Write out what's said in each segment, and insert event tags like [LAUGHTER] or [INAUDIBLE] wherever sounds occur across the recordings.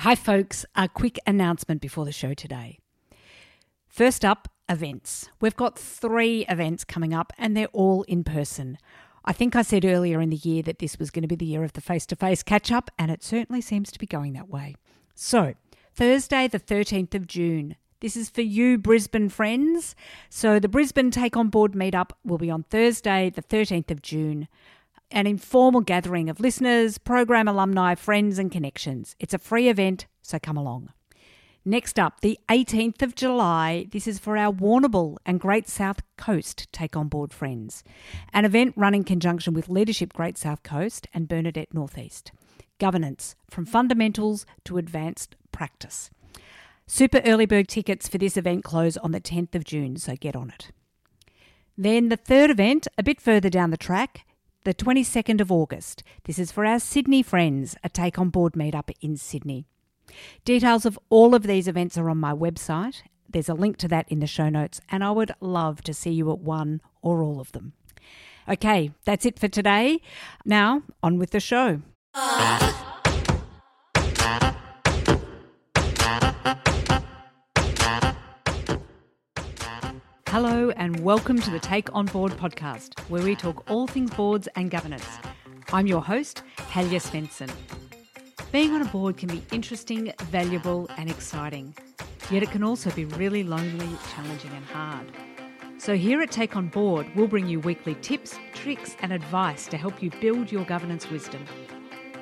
Hi, folks. A quick announcement before the show today. First up, events. We've got three events coming up, and they're all in person. I think I said earlier in the year that this was going to be the year of the face to face catch up, and it certainly seems to be going that way. So, Thursday, the 13th of June. This is for you, Brisbane friends. So, the Brisbane Take On Board meetup will be on Thursday, the 13th of June an informal gathering of listeners, program alumni, friends, and connections. It's a free event, so come along. Next up, the 18th of July. This is for our Warrnambool and Great South Coast Take On Board friends. An event run in conjunction with Leadership Great South Coast and Bernadette Northeast. Governance from fundamentals to advanced practice. Super early bird tickets for this event close on the 10th of June, so get on it. Then the third event, a bit further down the track, the 22nd of August. This is for our Sydney friends, a take on board meetup in Sydney. Details of all of these events are on my website. There's a link to that in the show notes, and I would love to see you at one or all of them. Okay, that's it for today. Now, on with the show. Ah. Hello, and welcome to the Take On Board podcast, where we talk all things boards and governance. I'm your host, Helga Svendsen. Being on a board can be interesting, valuable, and exciting, yet it can also be really lonely, challenging, and hard. So, here at Take On Board, we'll bring you weekly tips, tricks, and advice to help you build your governance wisdom.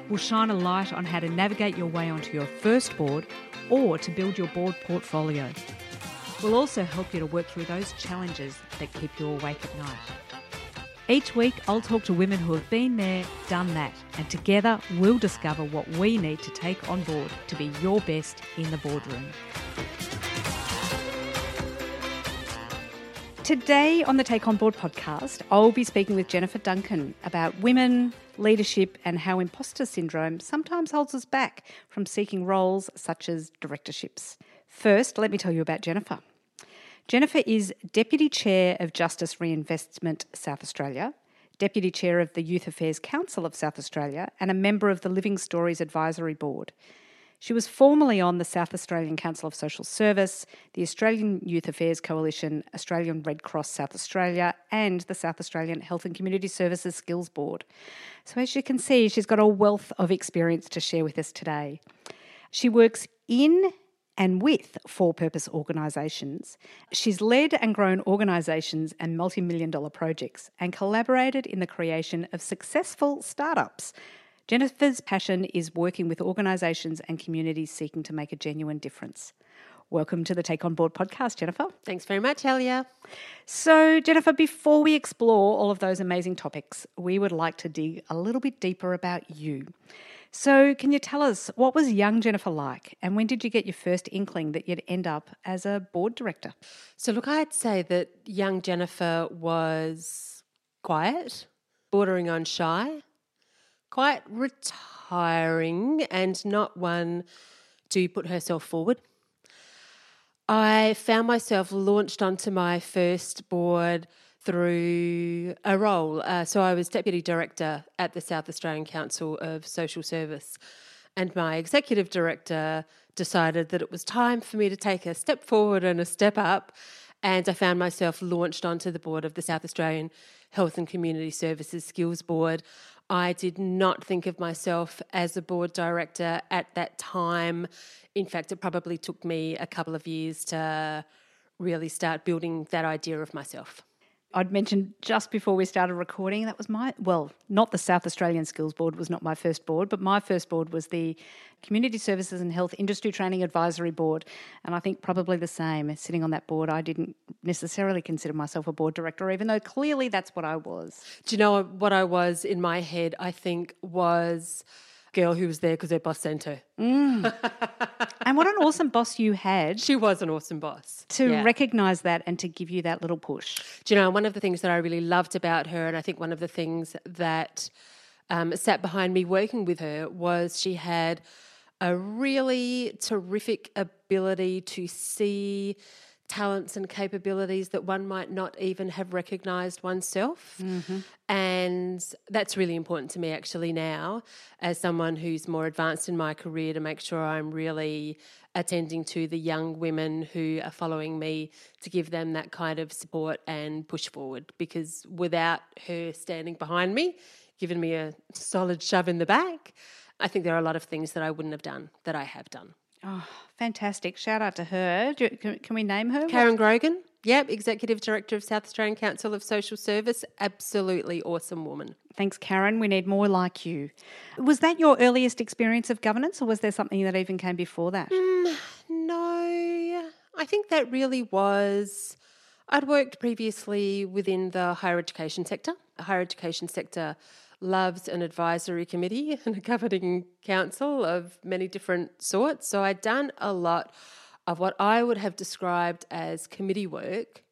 We'll shine a light on how to navigate your way onto your first board or to build your board portfolio. We'll also help you to work through those challenges that keep you awake at night. Each week, I'll talk to women who have been there, done that, and together we'll discover what we need to take on board to be your best in the boardroom. Today on the Take On Board podcast, I'll be speaking with Jennifer Duncan about women, leadership, and how imposter syndrome sometimes holds us back from seeking roles such as directorships. First, let me tell you about Jennifer. Jennifer is Deputy Chair of Justice Reinvestment South Australia, Deputy Chair of the Youth Affairs Council of South Australia, and a member of the Living Stories Advisory Board. She was formerly on the South Australian Council of Social Service, the Australian Youth Affairs Coalition, Australian Red Cross South Australia, and the South Australian Health and Community Services Skills Board. So, as you can see, she's got a wealth of experience to share with us today. She works in and with for purpose organisations. She's led and grown organisations and multi million dollar projects and collaborated in the creation of successful startups. Jennifer's passion is working with organisations and communities seeking to make a genuine difference. Welcome to the Take On Board podcast, Jennifer. Thanks very much, Helga. So, Jennifer, before we explore all of those amazing topics, we would like to dig a little bit deeper about you. So, can you tell us what was young Jennifer like, and when did you get your first inkling that you'd end up as a board director? So, look, I'd say that young Jennifer was quiet, bordering on shy, quite retiring, and not one to put herself forward. I found myself launched onto my first board through a role. Uh, so I was deputy director at the South Australian Council of Social Service, and my executive director decided that it was time for me to take a step forward and a step up. And I found myself launched onto the board of the South Australian Health and Community Services Skills Board. I did not think of myself as a board director at that time. In fact, it probably took me a couple of years to really start building that idea of myself. I'd mentioned just before we started recording, that was my, well, not the South Australian Skills Board was not my first board, but my first board was the Community Services and Health Industry Training Advisory Board. And I think probably the same. Sitting on that board, I didn't necessarily consider myself a board director, even though clearly that's what I was. Do you know what I was in my head? I think was girl who was there because her boss sent her. Mm. and what an awesome boss you had. She was an awesome boss. To yeah. recognize that and to give you that little push. Do you know, one of the things that I really loved about her, and I think one of the things that um, sat behind me working with her was she had a really terrific ability to see talents and capabilities that one might not even have recognized oneself. Mm-hmm. And that's really important to me actually now, as someone who's more advanced in my career, to make sure I'm really attending to the young women who are following me to give them that kind of support and push forward. Because without her standing behind me, giving me a solid shove in the back, I think there are a lot of things that I wouldn't have done that I have done. Oh, fantastic. Shout out to her. Do, can, can we name her? Karen Grogan, yep, Executive Director of South Australian Council of Social Service. Absolutely awesome woman. Thanks, Karen. We need more like you. Was that your earliest experience of governance, or was there something that even came before that? Mm, no, I think that really was. I'd worked previously within the higher education sector. The higher education sector loves an advisory committee [LAUGHS] and a governing council of many different sorts. So I'd done a lot of what I would have described as committee work.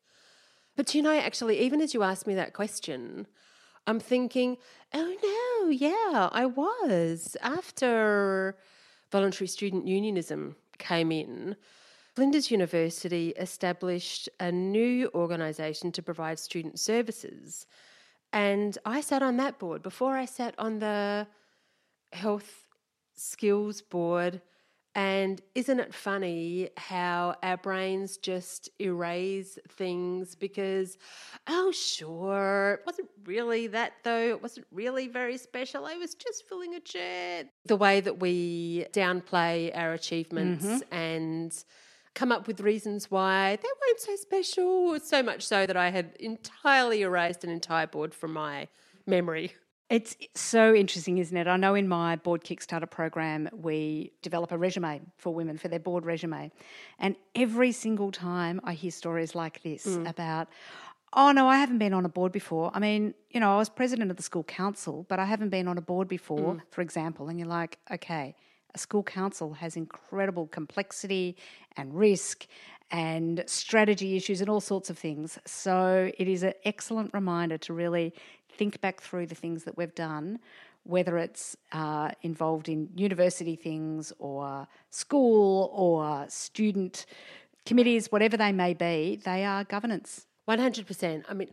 But you know, actually, even as you asked me that question, I'm thinking, oh no, yeah, I was. After voluntary student unionism came in, Flinders University established a new organisation to provide student services. And I sat on that board before I sat on the health skills board. And isn't it funny how our brains just erase things because, oh, sure, it wasn't really that though. It wasn't really very special. I was just filling a chair. The way that we downplay our achievements mm-hmm. and come up with reasons why they weren't so special, so much so that I had entirely erased an entire board from my memory. It's so interesting, isn't it? I know in my board Kickstarter program, we develop a resume for women for their board resume. And every single time I hear stories like this mm. about, oh no, I haven't been on a board before. I mean, you know, I was president of the school council, but I haven't been on a board before, mm. for example. And you're like, okay, a school council has incredible complexity and risk and strategy issues and all sorts of things. So it is an excellent reminder to really think back through the things that we've done, whether it's uh, involved in university things or school or student committees, whatever they may be, they are governance. 100%. I mean,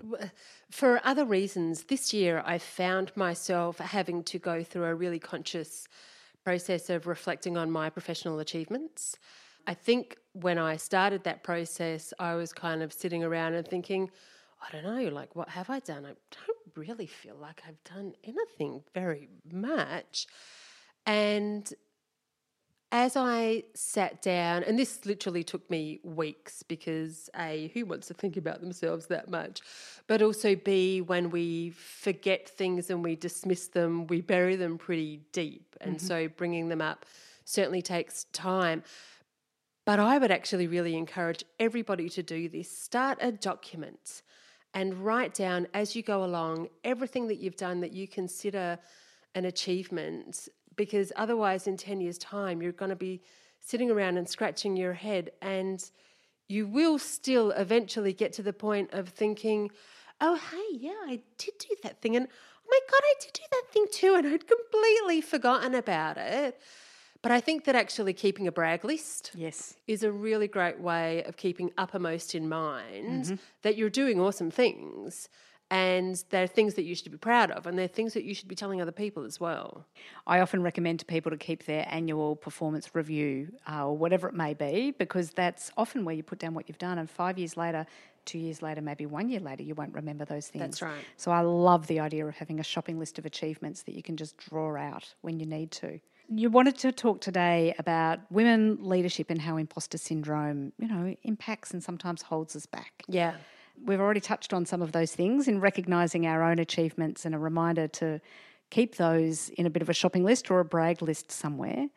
for other reasons, this year I found myself having to go through a really conscious process of reflecting on my professional achievements. I think when I started that process, I was kind of sitting around and thinking, I don't know, like, what have I done? I don't really feel like I've done anything very much. And as I sat down, and this literally took me weeks because A, who wants to think about themselves that much? But also B, when we forget things and we dismiss them, we bury them pretty deep. And mm-hmm. so bringing them up certainly takes time. But I would actually really encourage everybody to do this. Start a document and write down as you go along everything that you've done that you consider an achievement because otherwise in 10 years time you're going to be sitting around and scratching your head and you will still eventually get to the point of thinking oh hey yeah i did do that thing and oh my god i did do that thing too and i'd completely forgotten about it but i think that actually keeping a brag list Yes. is a really great way of keeping uppermost in mind Mm-hmm. that you're doing awesome things and they're things that you should be proud of and they're things that you should be telling other people as well. I often recommend to people to keep their annual performance review uh, or whatever it may be, because that's often where you put down what you've done. And five years later, two years later, maybe one year later, you won't remember those things. That's right. So I love the idea of having a shopping list of achievements that you can just draw out when you need to. You wanted to talk today about women leadership and how imposter syndrome, you know, impacts and sometimes holds us back. Yeah. We've already touched on some of those things in recognising our own achievements and a reminder to keep those in a bit of a shopping list or a brag list somewhere.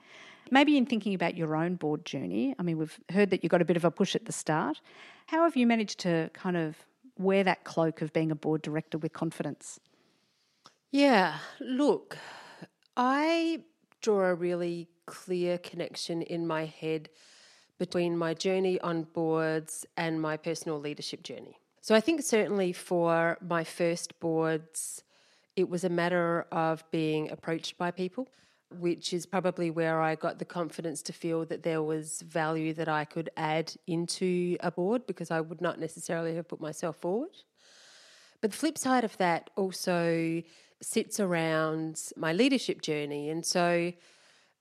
Maybe in thinking about your own board journey. I mean, we've heard that you got a bit of a push at the start. How have you managed to kind of wear that cloak of being a board director with confidence? Yeah. Look, I draw a really clear connection in my head between my journey on boards and my personal leadership journey. So I think certainly for my first boards, it was a matter of being approached by people. which is probably where I got the confidence to feel that there was value that I could add into a board because I would not necessarily have put myself forward. But the flip side of that also sits around my leadership journey. And so,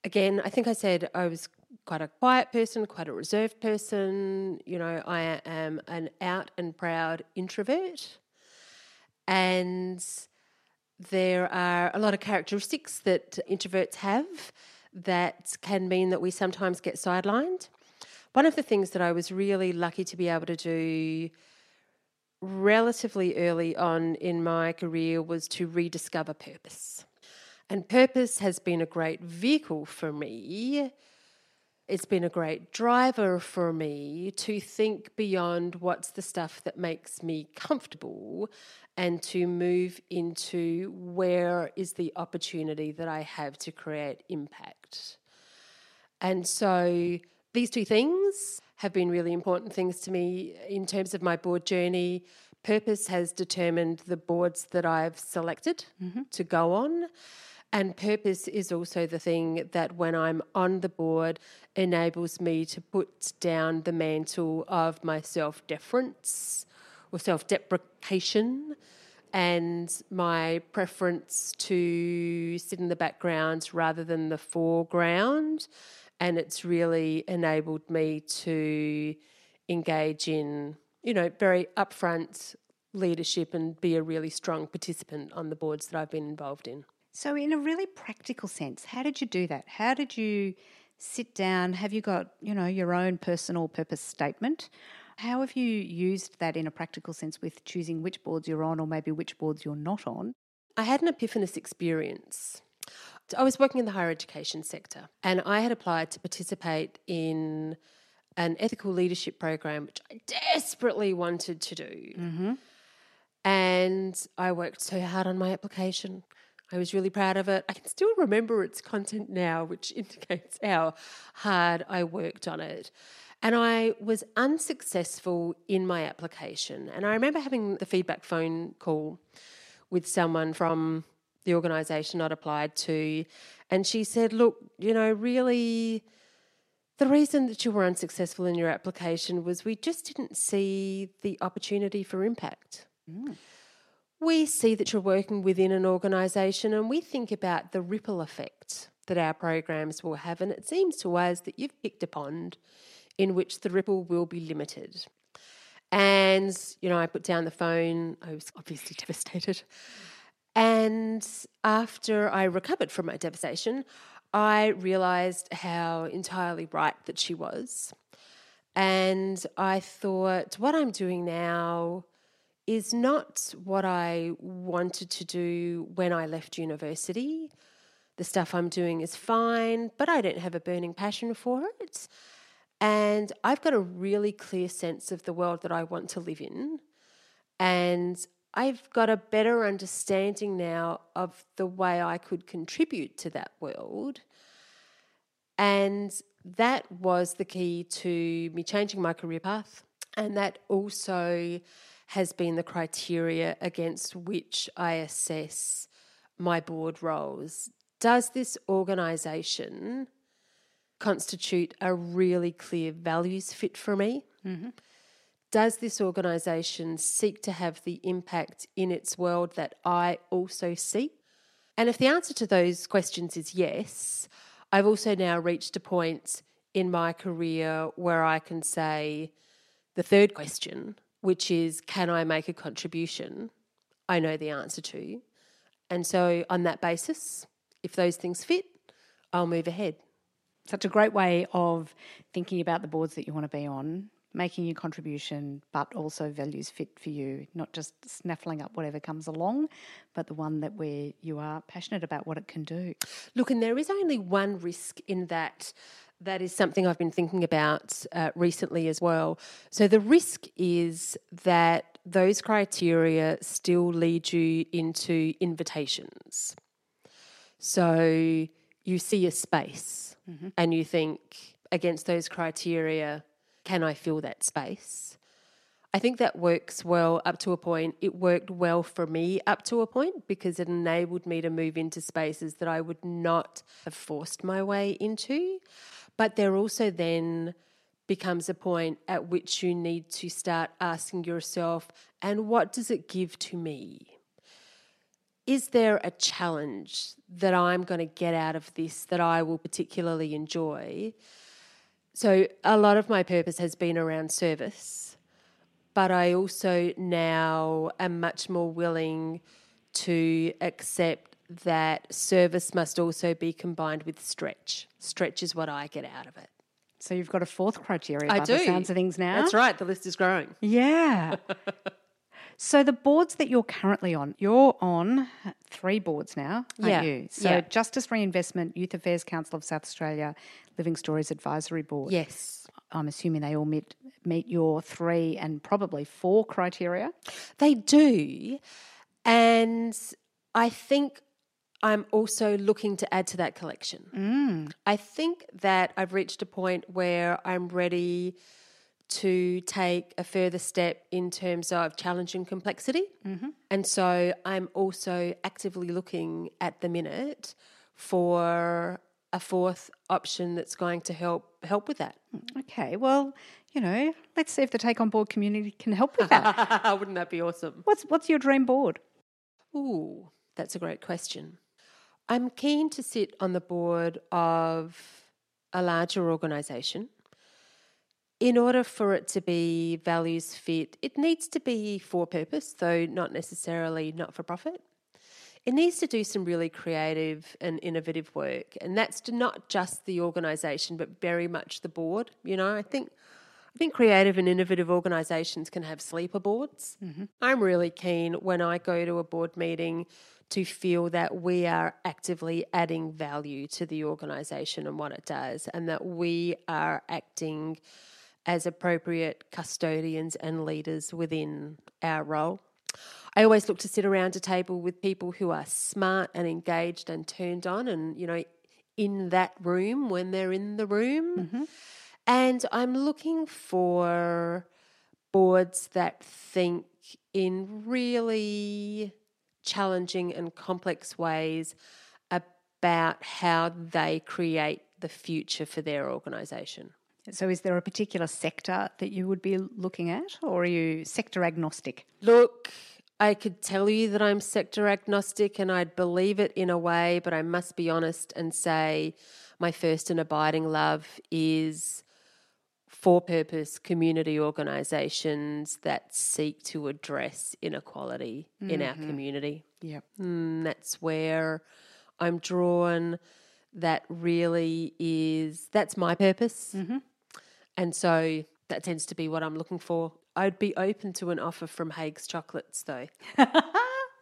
again, I think I said I was quite a quiet person, quite a reserved person. You know, I am an out and proud introvert. And there are a lot of characteristics that introverts have that can mean that we sometimes get sidelined. One of the things that I was really lucky to be able to do relatively early on in my career was to rediscover purpose. And purpose has been a great vehicle for me. It's been a great driver for me to think beyond what's the stuff that makes me comfortable and to move into where is the opportunity that I have to create impact. And so these two things have been really important things to me in terms of my board journey. Purpose has determined the boards that I've selected mm-hmm. to go on. And purpose is also the thing that, when I'm on the board, enables me to put down the mantle of my self deference or self deprecation and my preference to sit in the background rather than the foreground. And it's really enabled me to engage in, you know, very upfront leadership and be a really strong participant on the boards that I've been involved in. So, in a really practical sense, how did you do that? How did you sit down? Have you got, you know, your own personal purpose statement? How have you used that in a practical sense with choosing which boards you're on or maybe which boards you're not on? I had an epiphanous experience. I was working in the higher education sector and I had applied to participate in an ethical leadership program, which I desperately wanted to do. Mm-hmm. And I worked so hard on my application. I was really proud of it. I can still remember its content now, which [LAUGHS] indicates how hard I worked on it. And I was unsuccessful in my application. And I remember having the feedback phone call with someone from the organisation I'd applied to. And she said, Look, you know, really, the reason that you were unsuccessful in your application was we just didn't see the opportunity for impact. Mm. We see that you're working within an organisation and we think about the ripple effect that our programs will have. And it seems to us that you've picked a pond in which the ripple will be limited. And, you know, I put down the phone. I was obviously [LAUGHS] devastated. And after I recovered from my devastation, I realized how entirely right that she was. And I thought, what I'm doing now is not what I wanted to do when I left university. The stuff I'm doing is fine, but I don't have a burning passion for it. And I've got a really clear sense of the world that I want to live in. And I've got a better understanding now of the way I could contribute to that world. And that was the key to me changing my career path. And that also has been the criteria against which I assess my board roles. Does this organisation constitute a really clear values fit for me? Mm-hmm. Does this organisation seek to have the impact in its world that I also seek? And if the answer to those questions is yes, I've also now reached a point in my career where I can say the third question, which is can I make a contribution? I know the answer to. And so, on that basis, if those things fit, I'll move ahead such a great way of thinking about the boards that you want to be on, making your contribution, but also values fit for you, not just snaffling up whatever comes along, but the one that where you are passionate about what it can do. Look, and there is only one risk in that. That is something I've been thinking about uh, recently as well. So, the risk is that those criteria still lead you into invitations. So, you see a space mm-hmm. and you think, against those criteria, can I fill that space? I think that works well up to a point. It worked well for me up to a point because it enabled me to move into spaces that I would not have forced my way into. But there also then becomes a point at which you need to start asking yourself, and what does it give to me? Is there a challenge that I'm going to get out of this that I will particularly enjoy? So, a lot of my purpose has been around service, but I also now am much more willing to accept that service must also be combined with stretch. Stretch is what I get out of it. So you've got a fourth criteria I by do. the sounds of things now. That's right, the list is growing. Yeah. [LAUGHS] so the boards that you're currently on, you're on three boards now, Yeah. you? So Yeah. Justice Reinvestment, Youth Affairs Council of South Australia, Living Stories Advisory Board. Yes. I'm assuming they all meet meet your three and probably four criteria. They do. And I think I'm also looking to add to that collection. Mm. I think that I've reached a point where I'm ready to take a further step in terms of challenge and complexity. Mm-hmm. And so I'm also actively looking at the minute for a fourth option that's going to help help with that. Okay, well, you know, let's see if the Take On Board community can help with that. [LAUGHS] Wouldn't that be awesome? what's what's your dream board? Ooh, that's a great question. I'm keen to sit on the board of a larger organisation. In order for it to be values fit, it needs to be for purpose, though not necessarily not for profit. It needs to do some really creative and innovative work, and that's to not just the organisation, but very much the board. You know, I think I think creative and innovative organisations can have sleeper boards. Mm-hmm. I'm really keen when I go to a board meeting to feel that we are actively adding value to the organisation and what it does, and that we are acting as appropriate custodians and leaders within our role. I always look to sit around a table with people who are smart and engaged and turned on and, you know, in that room when they're in the room. Mm-hmm. And I'm looking for boards that think in really challenging and complex ways about how they create the future for their organisation. So, is there a particular sector that you would be looking at, or are you sector agnostic? Look, I could tell you that I'm sector agnostic and I'd believe it in a way, but I must be honest and say my first and abiding love is for purpose community organisations that seek to address inequality in our community. Yep. Mm, that's where I'm drawn. That really is, that's my purpose. And so that tends to be what I'm looking for. I'd be open to an offer from Haigh's Chocolates, though. [LAUGHS]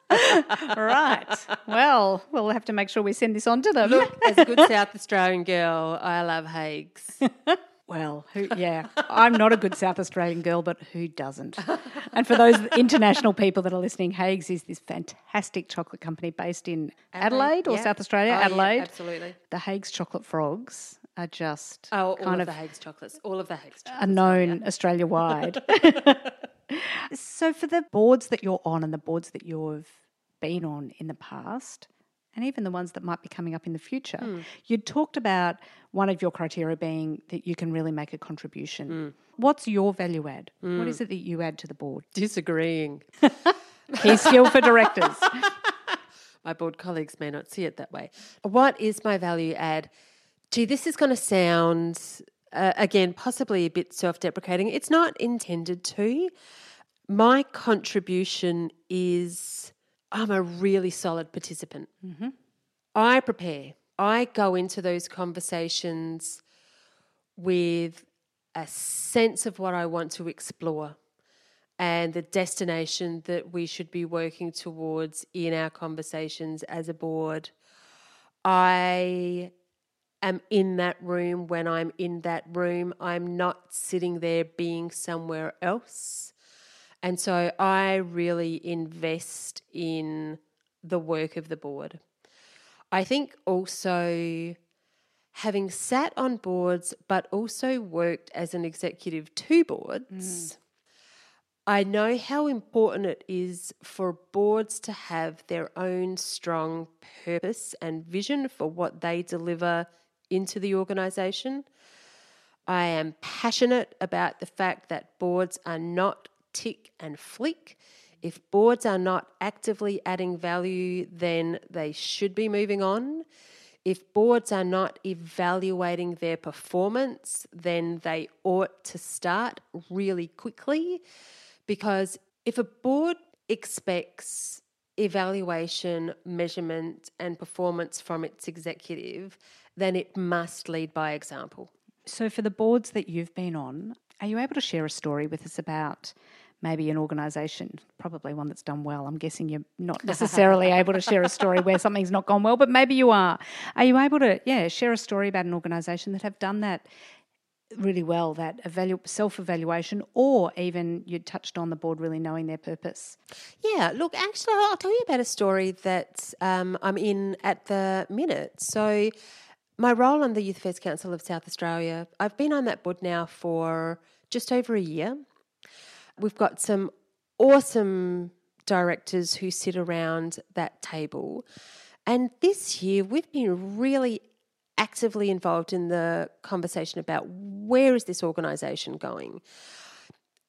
right. Well, we'll have to make sure we send this on to them. Look, as a good South Australian girl, I love Haigh's. [LAUGHS] Well, who, yeah, I'm not a good South Australian girl, but who doesn't? And for those international people that are listening, Haigh's is this fantastic chocolate company based in Adelaide, or yeah. South Australia, Oh, yeah, Adelaide. absolutely. The Haigh's chocolate frogs are just Oh, all kind of, of the Haigh's chocolates. All of the Haigh's are chocolates. known Australia wide. [LAUGHS] [LAUGHS] so, for the boards that you're on and the boards that you've been on in the past, and even the ones that might be coming up in the future, Hmm. you talked about one of your criteria being that you can really make a contribution. Hmm. What's your value add? What is it that you add to the board? Disagreeing. [LAUGHS] Key skill for directors. My board colleagues may not see it that way. What is my value add? Gee, this is going to sound, uh, again, possibly a bit self deprecating. It's not intended to. My contribution is I'm a really solid participant. I prepare. I go into those conversations with a sense of what I want to explore and the destination that we should be working towards in our conversations as a board. I am in that room when I'm in that room. I'm not sitting there being somewhere else. And so I really invest in the work of the board. I think also having sat on boards but also worked as an executive to boards, I know how important it is for boards to have their own strong purpose and vision for what they deliver into the organisation. I am passionate about the fact that boards are not tick and flick. If boards are not actively adding value, then they should be moving on. If boards are not evaluating their performance, then they ought to start really quickly because if a board expects evaluation, measurement, and performance from its executive, then it must lead by example. So, for the boards that you've been on, are you able to share a story with us about maybe an organisation, probably one that's done well? I'm guessing you're not [LAUGHS] necessarily able to share a story where something's not gone well, but maybe you are. Are you able to, yeah, share a story about an organisation that have done that really well that evalu- self evaluation, or even you touched on the board really knowing their purpose? Yeah, look, actually, I'll tell you about a story that um, I'm in at the minute. So, my role on the Youth Affairs Council of South Australia, I've been on that board now for just over a year. We've got some awesome directors who sit around that table. And this year, we've been really actively involved in the conversation about where is this organisation going.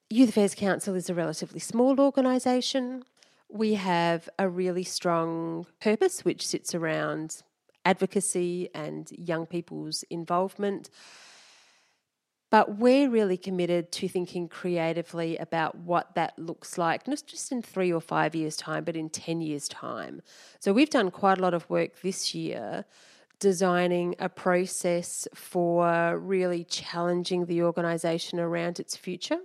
Youth Affairs Council is a relatively small organisation. We have a really strong purpose which sits around advocacy and young people's involvement. But we're really committed to thinking creatively about what that looks like, not just in three or five years' time, but in 10 years' time. So we've done quite a lot of work this year designing a process for really challenging the organisation around its future,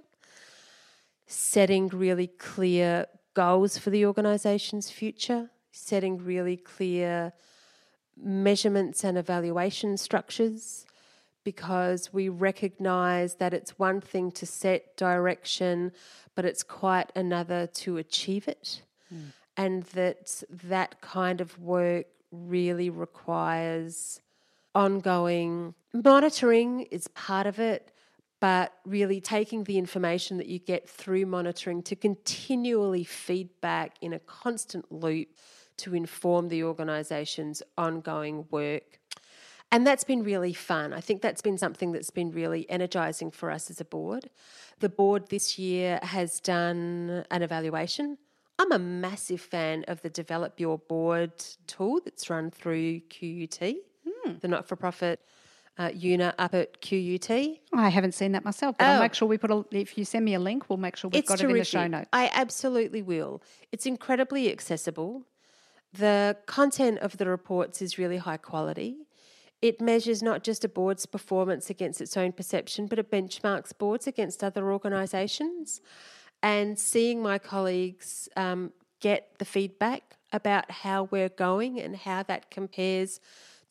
setting really clear goals for the organisation's future, setting really clear measurements and evaluation structures. Because we recognise that it's one thing to set direction, but it's quite another to achieve it. Mm. And that that kind of work really requires ongoing monitoring is part of it but really taking the information that you get through monitoring to continually feedback in a constant loop to inform the organisation's ongoing work. And that's been really fun. I think that's been something that's been really energising for us as a board. The board this year has done an evaluation I'm a massive fan of the Develop Your Board tool that's run through QUT, hmm. the not for profit uh, UNA up at QUT. I haven't seen that myself, but oh. I'll make sure we put a, if you send me a link, we'll make sure we've it's got terrific. it in the show notes. I absolutely will. It's incredibly accessible. The content of the reports is really high quality. It measures not just a board's performance against its own perception, but it benchmarks boards against other organisations and seeing my colleagues um, get the feedback about how we're going and how that compares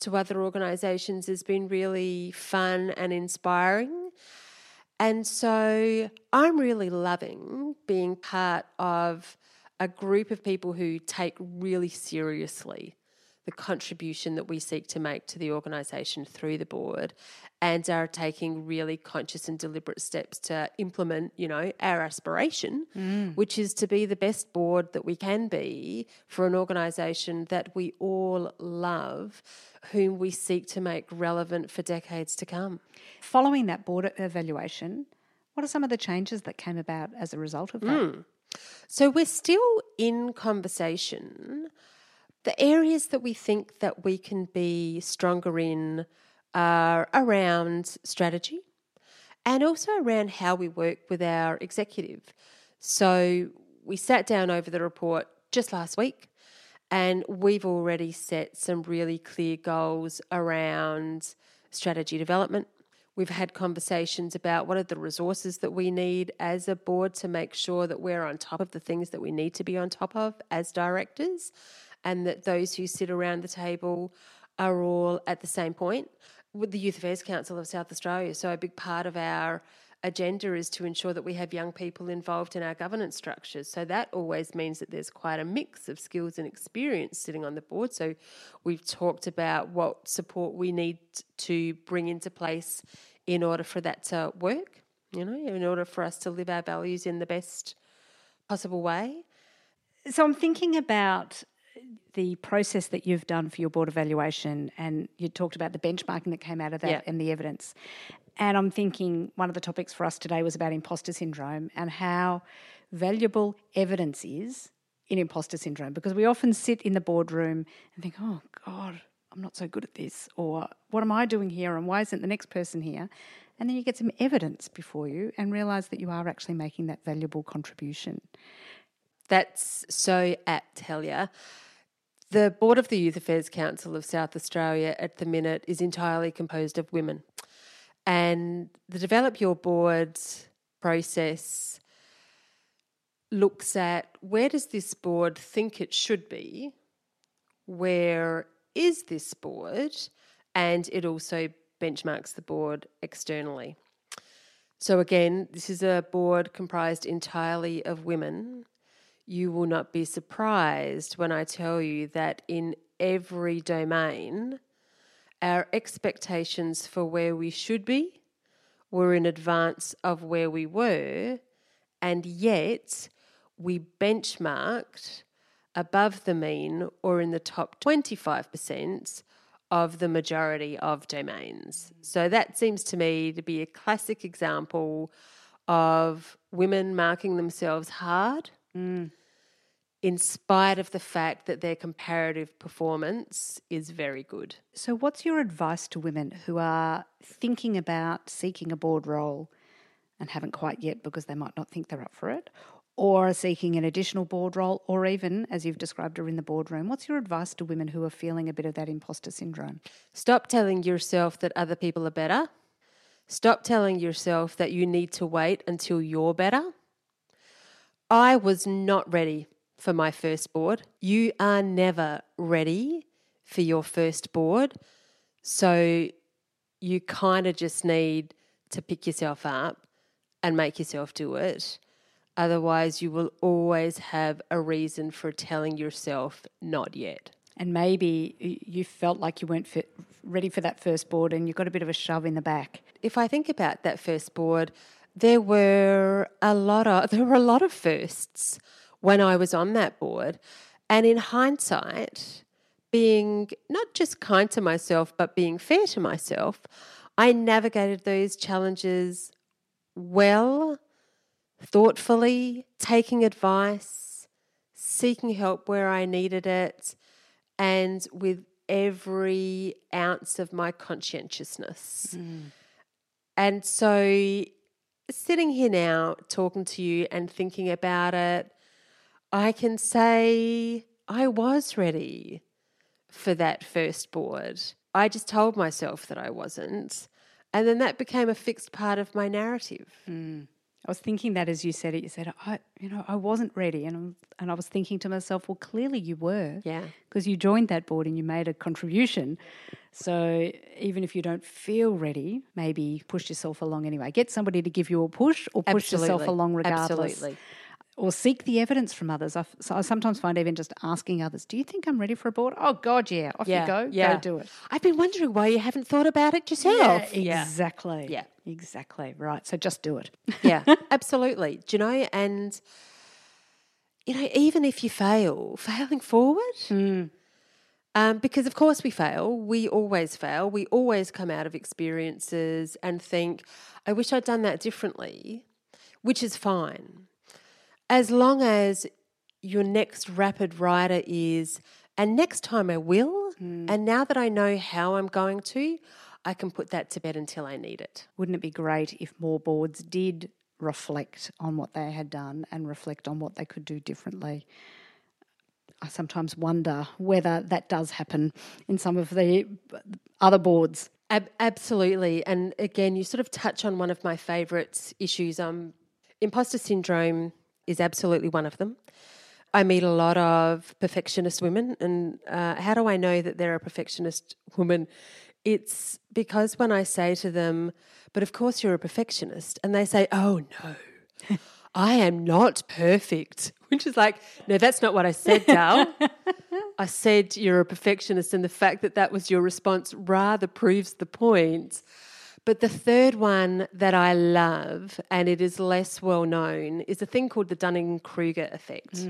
to other organisations has been really fun and inspiring. And so I'm really loving being part of a group of people who take really seriously the contribution that we seek to make to the organisation through the board and are taking really conscious and deliberate steps to implement, you know, our aspiration, mm. which is to be the best board that we can be for an organisation that we all love, whom we seek to make relevant for decades to come. Following that board evaluation, what are some of the changes that came about as a result of that? Mm. So we're still in conversation the areas that we think that we can be stronger in are around strategy and also around how we work with our executive. So we sat down over the report just last week and we've already set some really clear goals around strategy development. We've had conversations about what are the resources that we need as a board to make sure that we're on top of the things that we need to be on top of as directors and that those who sit around the table are all at the same point. With the Youth Affairs Council of South Australia, so a big part of our agenda is to ensure that we have young people involved in our governance structures. So that always means that there's quite a mix of skills and experience sitting on the board. So we've talked about what support we need to bring into place in order for that to work, you know, in order for us to live our values in the best possible way. So I'm thinking about the process that you've done for your board evaluation, and you talked about the benchmarking that came out of that Yeah. and the evidence. And I'm thinking one of the topics for us today was about imposter syndrome and how valuable evidence is in imposter syndrome because we often sit in the boardroom and think, oh, God, I'm not so good at this, or what am I doing here, and why isn't the next person here? And then you get some evidence before you and realize that you are actually making that valuable contribution. That's so apt, Helga. The Board of the Youth Affairs Council of South Australia at the minute is entirely composed of women. And the Develop Your Board process looks at where does this board think it should be? Where is this board? And it also benchmarks the board externally. So, again, this is a board comprised entirely of women you will not be surprised when I tell you that in every domain, our expectations for where we should be were in advance of where we were, and yet we benchmarked above the mean or in the top 25% of the majority of domains. So that seems to me to be a classic example of women marking themselves hard mm. In spite of the fact that their comparative performance is very good. So, what's your advice to women who are thinking about seeking a board role and haven't quite yet because they might not think they're up for it, or are seeking an additional board role, or even, as you've described, are in the boardroom? What's your advice to women who are feeling a bit of that imposter syndrome? Stop telling yourself that other people are better. Stop telling yourself that you need to wait until you're better. I was not ready for my first board. You are never ready for your first board. So you kind of just need to pick yourself up and make yourself do it. Otherwise, you will always have a reason for telling yourself not yet. And maybe you felt like you weren't fit, ready for that first board and you got a bit of a shove in the back. if I think about that first board, there were a lot of [LAUGHS] there were a lot of firsts when I was on that board. And in hindsight, being not just kind to myself, but being fair to myself, I navigated those challenges well, thoughtfully, taking advice, seeking help where I needed it, and with every ounce of my conscientiousness. Mm. And so, sitting here now, talking to you and thinking about it, I can say I was ready for that first board. I just told myself that I wasn't. And then that became a fixed part of my narrative. Hmm. I was thinking that as you said it, you said, I, you know, I wasn't ready. And, and I was thinking to myself, well, clearly you were. Yeah. Because you joined that board and you made a contribution. So even if you don't feel ready, maybe push yourself along anyway. Get somebody to give you a push or push yourself along regardless. Absolutely. Or seek the evidence from others. I, so I sometimes find even just asking others, do you think I'm ready for a board? Oh, God, yeah. Off Yeah. you go. Yeah. Go do it. I've been wondering why you haven't thought about it yourself. exactly. Yeah. Exactly. Right. So just do it. yeah, [LAUGHS] absolutely. Do you know? And you know, even if you fail, failing forward. Um, because of course we fail. We always fail. We always come out of experiences and think, "I wish I'd done that differently," which is fine, as long as your next rapid rider is, and next time I will, and now that I know how I'm going to, I can put that to bed until I need it. Wouldn't it be great if more boards did reflect on what they had done and reflect on what they could do differently? I sometimes wonder whether that does happen in some of the other boards. Ab- absolutely. And again, you sort of touch on one of my favourite issues. Um, imposter syndrome is absolutely one of them. I meet a lot of perfectionist women, and uh, how do I know that they're a perfectionist woman? It's because when I say to them, but of course you're a perfectionist, and they say, oh no, [LAUGHS] I am not perfect, which is like, no, that's not what I said, Dal. I said you're a perfectionist, and the fact that that was your response rather proves the point. But the third one that I love, and it is less well known, is a thing called the Dunning Kruger effect.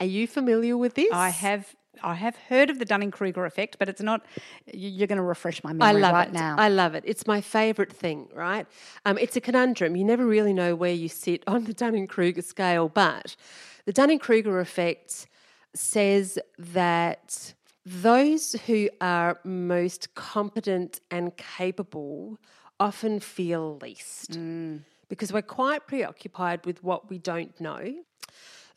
Are you familiar with this? Mm-hmm. I have I have heard of the Dunning Kruger effect, but it's not. you- You're going to refresh my memory I love right it. now. I love it. It's my favourite thing, right? Um, it's a conundrum. You never really know where you sit [LAUGHS] on the Dunning Kruger scale, but the Dunning Kruger effect says that those who are most competent and capable often feel least mm. because we're quite preoccupied with what we don't know.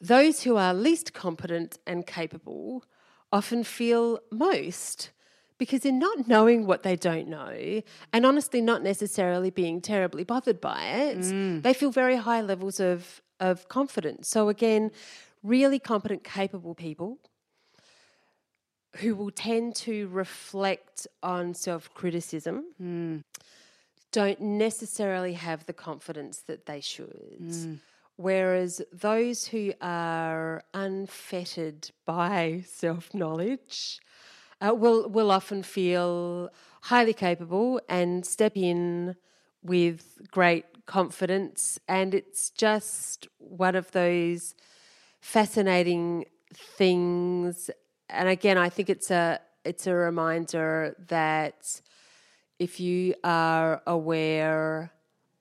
Those who are least competent and capable often feel most because in not knowing what they don't know and honestly not necessarily being terribly bothered by it, mm. they feel very high levels of, of confidence. So, again, really competent, capable people who will tend to reflect on self criticism don't necessarily have the confidence that they should. Whereas those who are unfettered by self knowledge uh, will, will often feel highly capable and step in with great confidence. And it's just one of those fascinating things. And again, I think it's a it's a reminder that if you are aware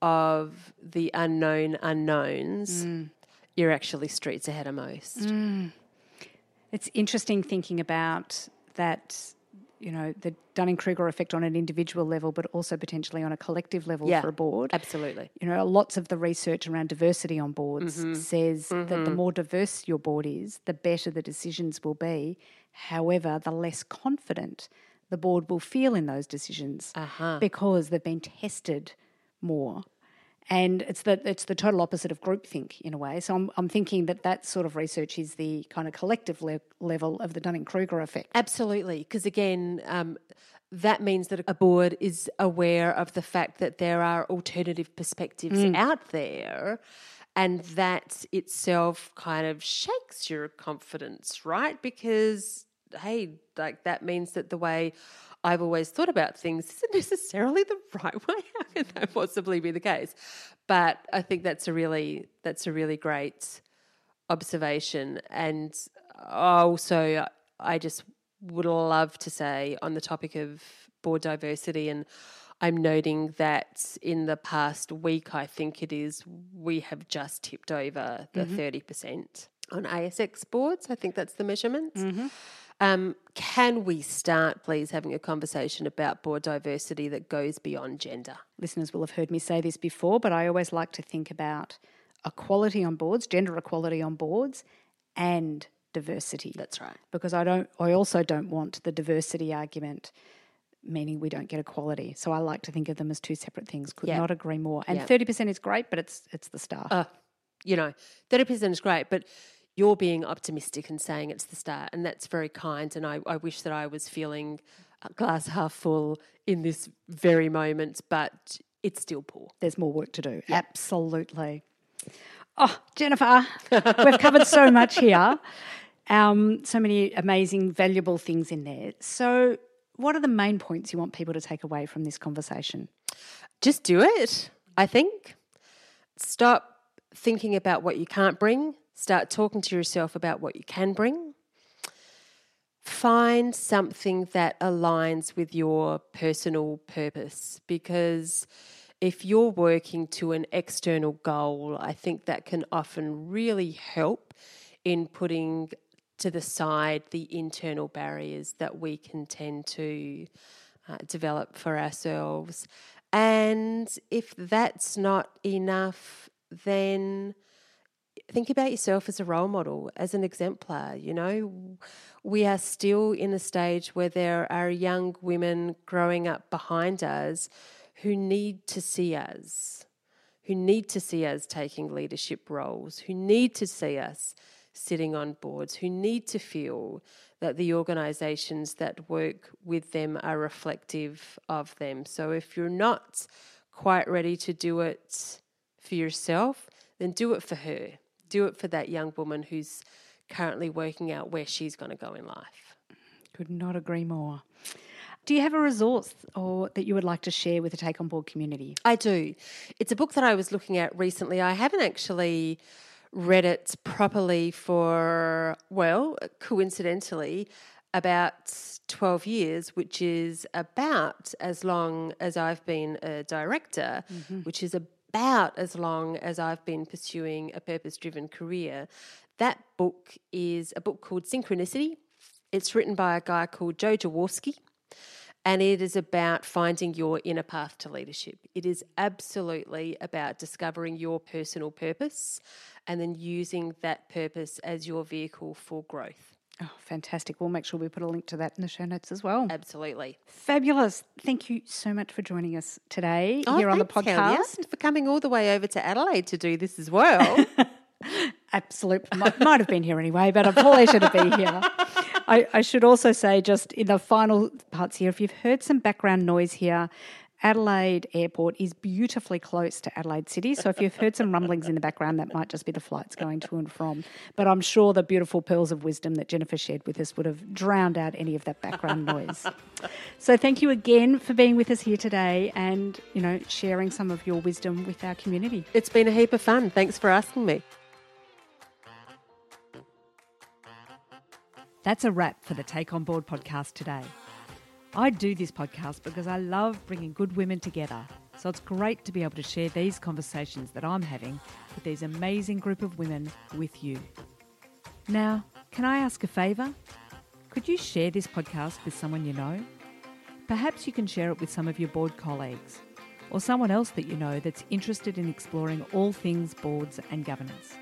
of the unknown unknowns, mm. you're actually streets ahead of most. Mm. It's interesting thinking about that, you know, the Dunning Kruger effect on an individual level, but also potentially on a collective level Yeah. for a board. Absolutely. You know, lots of the research around diversity on boards Mm-hmm. says that the more diverse your board is, the better the decisions will be. However, the less confident the board will feel in those decisions Uh-huh. because they've been tested more. And it's the it's the total opposite of groupthink in a way. So I'm I'm thinking that that sort of research is the kind of collective le- level of the Dunning Kruger effect. Absolutely. Because again, um, that means that a board is aware of the fact that there are alternative perspectives out there. And that itself kind of shakes your confidence, right? Because, hey, like that means that the way I've always thought about things isn't necessarily the [LAUGHS] right way. How can that possibly be the case? But I think that's a really that's a really great observation. And also, I just would love to say on the topic of board diversity, and I'm noting that in the past week, I think it is, we have just tipped over the mm-hmm. 30% on ASX boards. I think that's the measurement. Mm-hmm. Um, can we start, please, having a conversation about board diversity that goes beyond gender? Listeners will have heard me say this before, but I always like to think about equality on boards, gender equality on boards, and diversity. That's right. because I don't I also don't want the diversity argument meaning we don't get equality. So I like to think of them as two separate things. Could Yeah. not agree more. And Yeah. 30% is great, but it's it's the start. uh, you know, 30% is great, but you're being optimistic and saying it's the start, and that's very kind. And I, I wish that I was feeling a glass half full in this very moment, but it's still poor. There's more work to do. Absolutely. Oh, Jennifer, we've covered so much here. Um, so many amazing, valuable things in there. So, what are the main points you want people to take away from this conversation? Just do it, I think. Stop thinking about what you can't bring, start talking to yourself about what you can bring. Find something that aligns with your personal purpose because if you're working to an external goal, I think that can often really help in putting to the side the internal barriers that we can tend to uh, develop for ourselves. And if that's not enough, then think about yourself as a role model, as an exemplar. You know, we are still in a stage where there are young women growing up behind us who need to see us, who need to see us taking leadership roles, who need to see us sitting on boards, who need to feel that the organisations that work with them are reflective of them. So if you're not quite ready to do it for yourself, then do it for her. Do it for that young woman who's currently working out where she's going to go in life. Could not agree more. Do you have a resource or that you would like to share with the Take On Board community? I do. It's a book that I was looking at recently. I haven't actually read it properly for, well, coincidentally, about 12 years, which is about as long as I've been a director, mm-hmm. which is about as long as I've been pursuing a purpose driven career. That book is a book called Synchronicity. It's written by a guy called Joe Jaworski and it is about finding your inner path to leadership. It is absolutely about discovering your personal purpose and then using that purpose as your vehicle for growth. Oh, fantastic. We'll make sure we put a link to that in the show notes as well. Absolutely. Fabulous. Thank you so much for joining us today oh, here on the podcast. and for coming all the way over to Adelaide to do this as well. [LAUGHS] Absolute. Might, might have been here anyway, but a pleasure to be here. I, I should also say, just in the final parts here, if you've heard some background noise here, Adelaide Airport is beautifully close to Adelaide City. So if you've heard some rumblings in the background, that might just be the flights going to and from. But I'm sure the beautiful pearls of wisdom that Jennifer shared with us would have drowned out any of that background noise. so thank you again for being with us here today and, you know, sharing some of your wisdom with our community. It's been a heap of fun. Thanks for asking me. That's a wrap for the Take On Board podcast today. I do this podcast because I love bringing good women together. So it's great to be able to share these conversations that I'm having with these amazing group of women with you. Now, can I ask a favour? Could you share this podcast with someone you know? Perhaps you can share it with some of your board colleagues or someone else that you know that's interested in exploring all things boards and governance.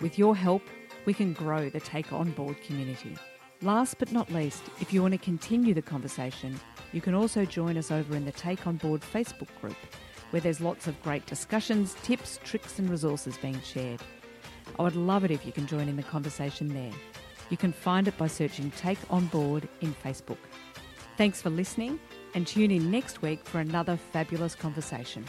With your help, we can grow the Take On Board community. Last but not least, if you want to continue the conversation, you can also join us over in the Take On Board Facebook group, where there's lots of great discussions, tips, tricks, and resources being shared. I would love it if you can join in the conversation there. You can find it by searching Take On Board in Facebook. Thanks for listening, and tune in next week for another fabulous conversation.